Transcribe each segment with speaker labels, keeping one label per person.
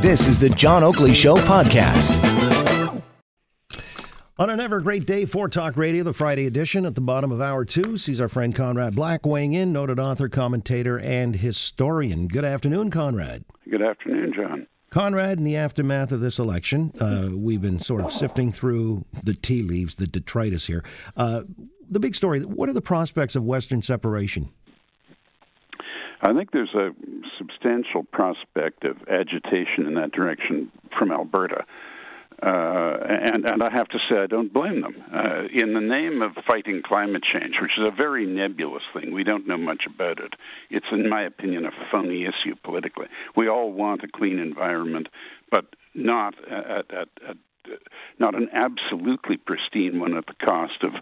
Speaker 1: This is the John Oakley Show podcast.
Speaker 2: On an ever great day for Talk Radio, the Friday edition at the bottom of hour two sees our friend Conrad Black weighing in, noted author, commentator, and historian. Good afternoon, Conrad.
Speaker 3: Good afternoon, John.
Speaker 2: Conrad, in the aftermath of this election, uh, we've been sort of sifting through the tea leaves, the detritus here. Uh, the big story what are the prospects of Western separation?
Speaker 3: I think there's a substantial prospect of agitation in that direction from Alberta. Uh, and, and I have to say, I don't blame them. Uh, in the name of fighting climate change, which is a very nebulous thing, we don't know much about it. It's, in my opinion, a phony issue politically. We all want a clean environment, but not at, at, at not an absolutely pristine one at the cost of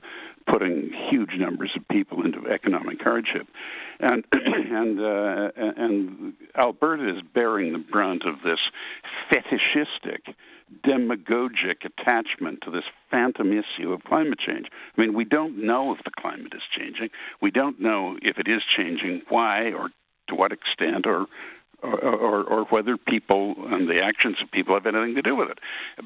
Speaker 3: putting huge numbers of people into economic hardship, and and uh, and Alberta is bearing the brunt of this fetishistic demagogic attachment to this phantom issue of climate change. I mean, we don't know if the climate is changing. We don't know if it is changing, why, or to what extent, or or, or, or whether people and the actions of people have anything to do with it.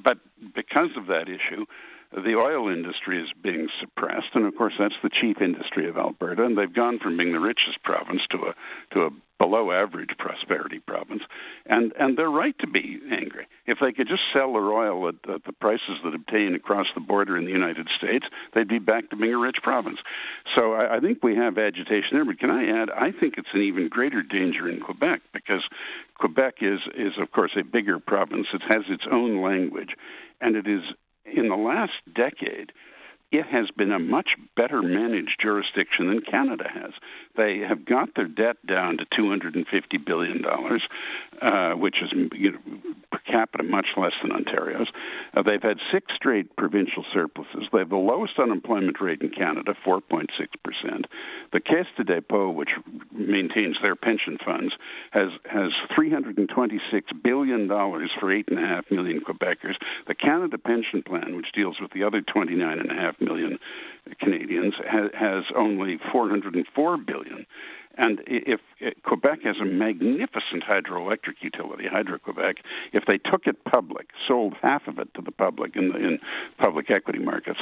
Speaker 3: But because of that issue, the oil industry is being suppressed, and of course that's the chief industry of Alberta, and they've gone from being the richest province to a to a below average prosperity province, and and they're right to be angry. If they could just sell their oil at, at the prices that obtain across the border in the United States, they'd be back to being a rich province. So I, I think we have agitation there. But can I add? I think it's an even greater danger in Quebec because Quebec is is of course a bigger province. It has its own language, and it is in the last decade, it has been a much better managed jurisdiction than Canada has. They have got their debt down to $250 billion, uh, which is you know, per capita much less than Ontario's. Uh, they've had six straight provincial surpluses. They have the lowest unemployment rate in Canada, 4.6%. The Caisse de dépôt, which maintains their pension funds, has, has $326 billion for 8.5 million Quebecers. The Canada Pension Plan, which deals with the other 29.5 million Canadians, has, has only 404 billion. And if, Quebec has a magnificent hydroelectric utility, Hydro Quebec, if they took it public, sold half of it to the public in, the, in public equity markets,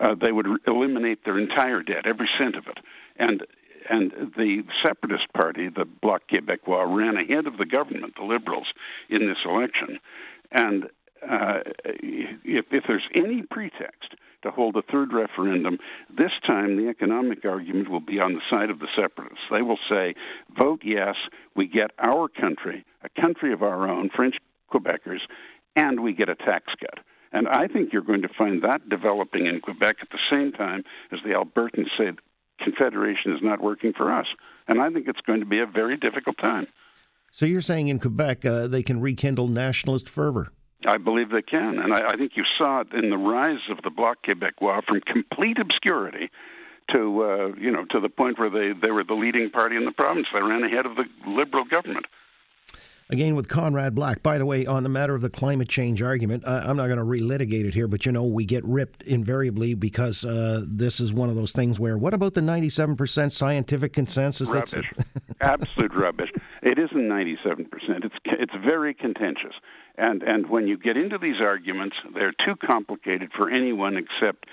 Speaker 3: uh, they would eliminate their entire debt, every cent of it. And and the Separatist Party, the Bloc Québécois, ran ahead of the government, the Liberals, in this election. And uh, if, if there's any pretext to hold a third referendum. This time, the economic argument will be on the side of the separatists. They will say, vote yes, we get our country, a country of our own, French Quebecers, and we get a tax cut. And I think you're going to find that developing in Quebec at the same time as the Albertans say Confederation is not working for us. And I think it's going to be a very difficult time.
Speaker 2: So you're saying in Quebec uh, they can rekindle nationalist fervor?
Speaker 3: I believe they can, and I, I think you saw it in the rise of the Bloc Québécois from complete obscurity to uh, you know to the point where they they were the leading party in the province. They ran ahead of the Liberal government.
Speaker 2: Again, with Conrad Black. By the way, on the matter of the climate change argument, uh, I'm not going to relitigate it here, but you know, we get ripped invariably because uh, this is one of those things where, what about the 97% scientific consensus?
Speaker 3: Rubbish. Absolute rubbish. It isn't 97%. It's, it's very contentious. And and when you get into these arguments, they're too complicated for anyone except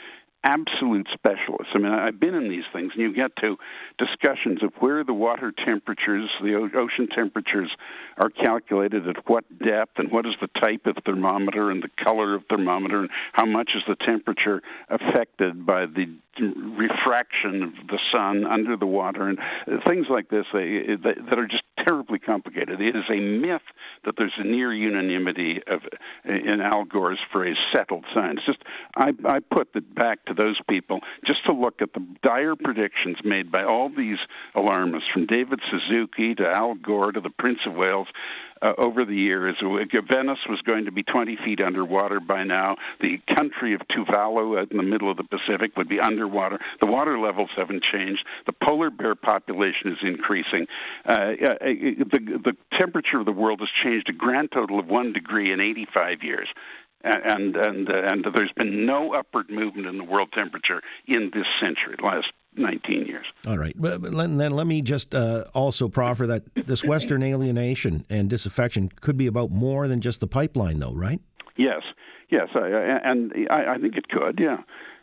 Speaker 3: absolute specialists. I mean, I've been in these things, and you get to discussions of where the water temperatures, the ocean temperatures, are calculated at what depth, and what is the type of thermometer, and the color of thermometer, and how much is the temperature affected by the refraction of the sun under the water, and things like this they, that are just terribly complicated. It is a myth that there's a near unanimity of, in Al Gore's phrase, settled science. Just I, I put it back to those people just to look at the dire predictions made by all these alarmists, from David Suzuki to Al Gore to the Prince of Wales, uh, over the years. Venice was going to be 20 feet underwater by now. The country of Tuvalu in the middle of the Pacific would be underwater. The water levels haven't changed. The polar bear population is increasing. Uh, uh, the, the temperature of the world has changed a grand total of one degree in 85 years and and uh, and there's been no upward movement in the world temperature in this century, the last 19 years.
Speaker 2: All right. But then let me just uh, also proffer that this Western alienation and disaffection could be about more than just the pipeline, though, right?
Speaker 3: Yes. Yes. I, and I, I think it could, yeah.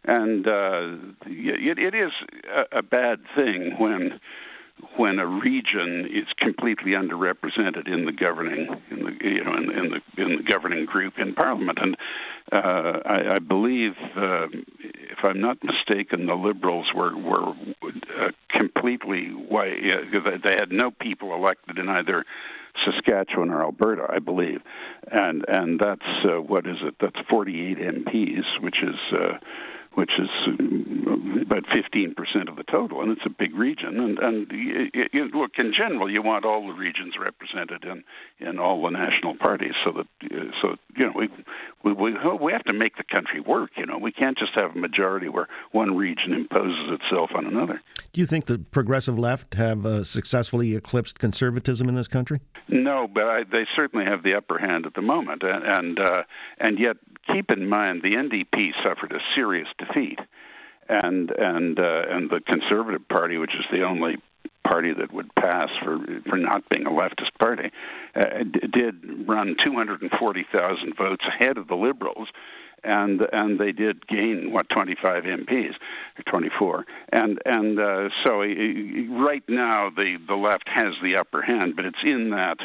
Speaker 3: And uh, it, it is a, a bad thing when when a region is completely underrepresented in the governing in the you know in, in the in the governing group in parliament and uh, I, I believe uh, if I'm not mistaken the liberals were were uh, completely white uh, they had no people elected in either Saskatchewan or Alberta I believe. And and that's uh, what is it? That's 48 MPs which is uh, which is uh, about 15% of the total, and it's a big region. And, and you, you, look, in general, you want all the regions represented in, in all the national parties, so that uh, so you know we, we we we have to make the country work. You know, we can't just have a majority where one region imposes itself on another.
Speaker 2: Do you think the progressive left have uh, successfully eclipsed conservatism in this country?
Speaker 3: No, but I, they certainly have the upper hand at the moment, and and, uh, and yet keep in mind the NDP suffered a serious defeat, and and uh, and the Conservative Party, which is the only party that would pass for for not being a leftist party, uh, did run 240,000 votes ahead of the Liberals, and and they did gain what 25 MPs or 24, and and uh, so uh, right now the the left has the upper hand, but it's in that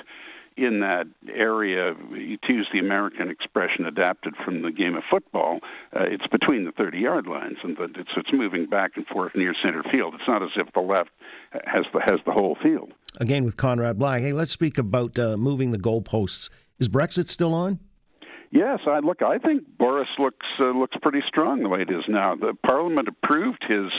Speaker 3: in that area, to use the American expression adapted from the game of football, uh, it's between the 30 yard lines, and the, it's, it's moving back and forth near center field. It's not as if the left has the, has the whole field.
Speaker 2: Again, with Conrad Black, hey, let's speak about uh, moving the goalposts. Is Brexit still on?
Speaker 3: Yes, I look. I think Boris looks uh, looks pretty strong the way it is now. The Parliament approved his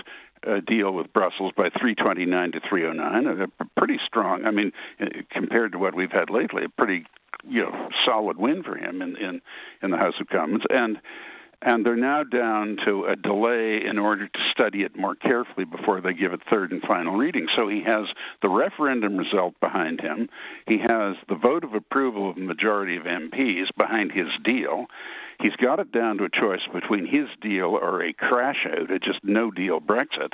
Speaker 3: uh, deal with Brussels by 329 to 309. A pretty strong. I mean, uh, compared to what we've had lately, a pretty you know solid win for him in in in the House of Commons and and they're now down to a delay in order to study it more carefully before they give it third and final reading. So he has the referendum result behind him. He has the vote of approval of the majority of MPs behind his deal. He's got it down to a choice between his deal or a crash out, a just no deal Brexit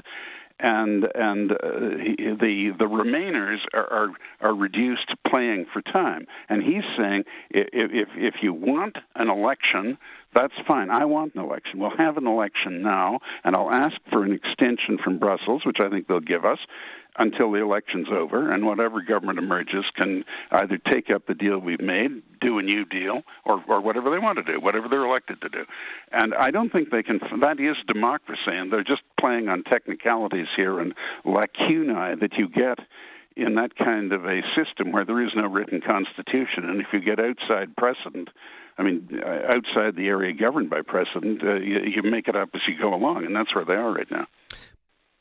Speaker 3: and and uh, the the remainers are, are are reduced playing for time. And he's saying if if if you want an election, that's fine. I want an election. We'll have an election now, and I'll ask for an extension from Brussels, which I think they'll give us until the election's over, and whatever government emerges can either take up the deal we've made, do a new deal, or, or whatever they want to do, whatever they're elected to do. And I don't think they can. That is democracy, and they're just playing on technicalities here and lacunae that you get in that kind of a system where there is no written constitution, and if you get outside precedent, I mean, uh, outside the area governed by precedent, uh, you, you make it up as you go along, and that's where they are right now.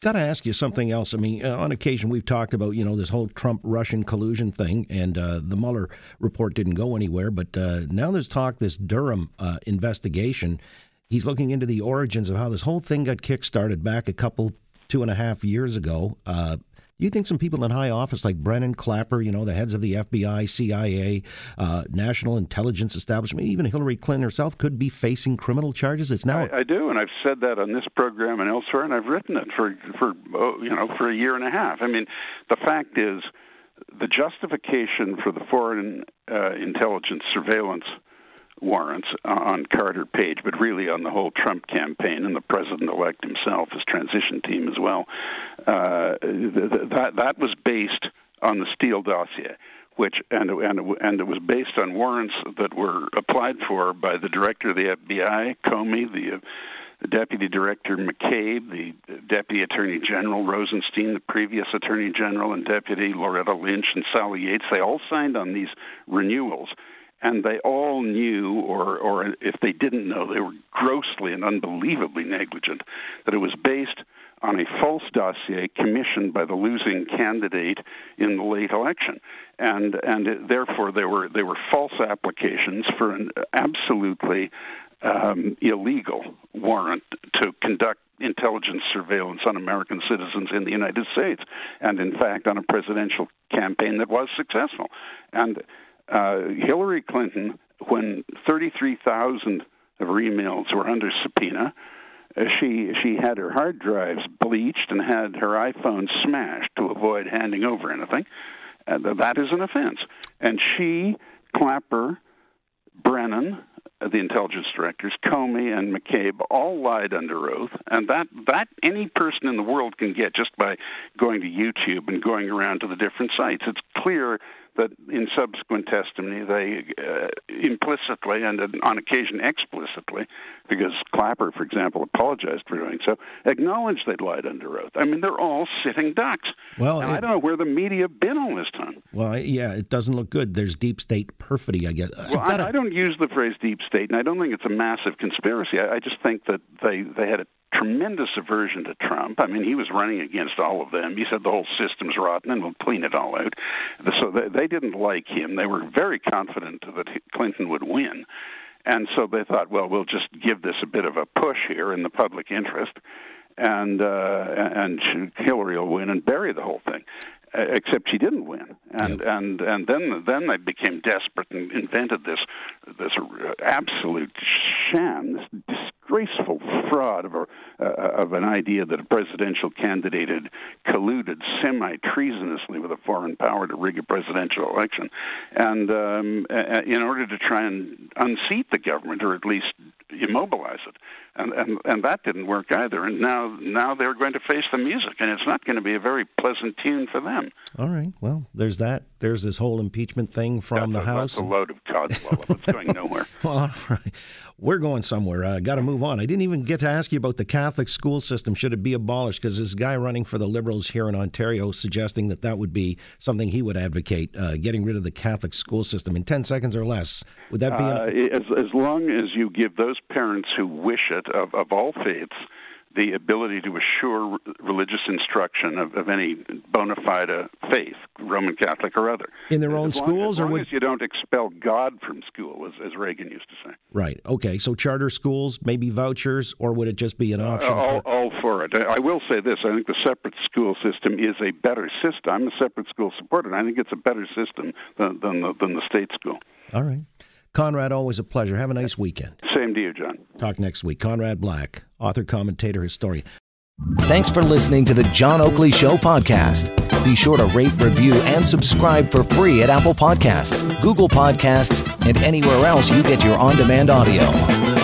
Speaker 2: Got to ask you something else. I mean, uh, on occasion we've talked about you know this whole Trump Russian collusion thing, and uh, the Mueller report didn't go anywhere. But uh, now there's talk this Durham uh, investigation. He's looking into the origins of how this whole thing got kickstarted back a couple two and a half years ago. Uh, you think some people in high office like Brennan Clapper, you know, the heads of the FBI, CIA, uh, National Intelligence Establishment, even Hillary Clinton herself, could be facing criminal charges? It's now.
Speaker 3: I, I do, and I've said that on this program and elsewhere, and I've written it for for oh, you know for a year and a half. I mean, the fact is, the justification for the foreign uh, intelligence surveillance warrants on Carter Page, but really on the whole Trump campaign and the president elect himself, his transition team as well. Uh, that that was based on the Steele dossier. Which and and and it was based on warrants that were applied for by the director of the FBI, Comey, the the Deputy Director McCabe, the Deputy Attorney General Rosenstein, the previous Attorney General, and Deputy Loretta Lynch and Sally Yates. They all signed on these renewals and they all knew, or, or if they didn't know, they were grossly and unbelievably negligent, that it was based on a false dossier commissioned by the losing candidate in the late election, and and it, therefore they were they were false applications for an absolutely um, illegal warrant to conduct intelligence surveillance on American citizens in the United States, and in fact on a presidential campaign that was successful, and uh, Hillary Clinton, when 33,000 of her emails were under subpoena, she she had her hard drives bleached and had her iPhone smashed to avoid handing over anything. Uh, that is an offense. And she, Clapper, Brennan, the intelligence directors, Comey and McCabe, all lied under oath, and that that any person in the world can get just by going to YouTube and going around to the different sites. It's clear that in subsequent testimony they uh, implicitly and on occasion explicitly, because Clapper, for example, apologized for doing so, acknowledged they'd lied under oath. I mean, they're all sitting ducks. Well, it, I don't know where the media have been all this time.
Speaker 2: Well, yeah, it doesn't look good. There's deep state perfidy, I guess.
Speaker 3: Well, I, I, don't use the phrase deep state, and I don't think it's a massive conspiracy. I, I just think that they they had a tremendous aversion to Trump. I mean, he was running against all of them. He said the whole system's rotten and we'll clean it all out. So they, they didn't like him. They were very confident that Clinton would win. And so they thought, well, we'll just give this a bit of a push here in the public interest, and uh, and Hillary will win and bury the whole thing. Except she didn't win, and yep. and and then then they became desperate and invented this this absolute sham, this disgraceful fraud of a uh, of an idea that a presidential candidate had colluded semi treasonously with a foreign power to rig a presidential election, and um, in order to try and unseat the government or at least immobilize it, and and and that didn't work either. And now now they're going to face the music, and it's not going to be a very pleasant tune for them.
Speaker 2: All right. Well, there's that. There's this whole impeachment thing from
Speaker 3: that's
Speaker 2: the
Speaker 3: a,
Speaker 2: House.
Speaker 3: That's a load of codswallop. it's going nowhere.
Speaker 2: well, all right. We're going somewhere. Uh, Got to move on. I didn't even get to ask you about the Catholic school system. Should it be abolished? Because this guy running for the Liberals here in Ontario suggesting that that would be something he would advocate, uh, getting rid of the Catholic school system in 10 seconds or less. Would that be? An-
Speaker 3: uh, as, as long as you give those parents who wish it, of, of all faiths, the ability to assure religious instruction of, of any bona fide faith, Roman Catholic or other.
Speaker 2: In their own
Speaker 3: as
Speaker 2: schools,
Speaker 3: long,
Speaker 2: or
Speaker 3: as, as you don't expel God from school, as, as, Reagan used to say.
Speaker 2: Right. Okay. So charter schools, maybe vouchers, or would it just be an uh, option?
Speaker 3: Uh, all, all, for it. I will say this: I think the separate school system is a better system. I'm a separate school supporter. And I think it's a better system than, than the, than the state school.
Speaker 2: All right. Conrad, always a pleasure. Have a nice weekend.
Speaker 3: Same to you, John.
Speaker 2: Talk next week. Conrad Black, author, commentator, historian.
Speaker 1: Thanks for listening to the John Oakley Show podcast. Be sure to rate, review, and subscribe for free at Apple Podcasts, Google Podcasts, and anywhere else you get your on demand audio.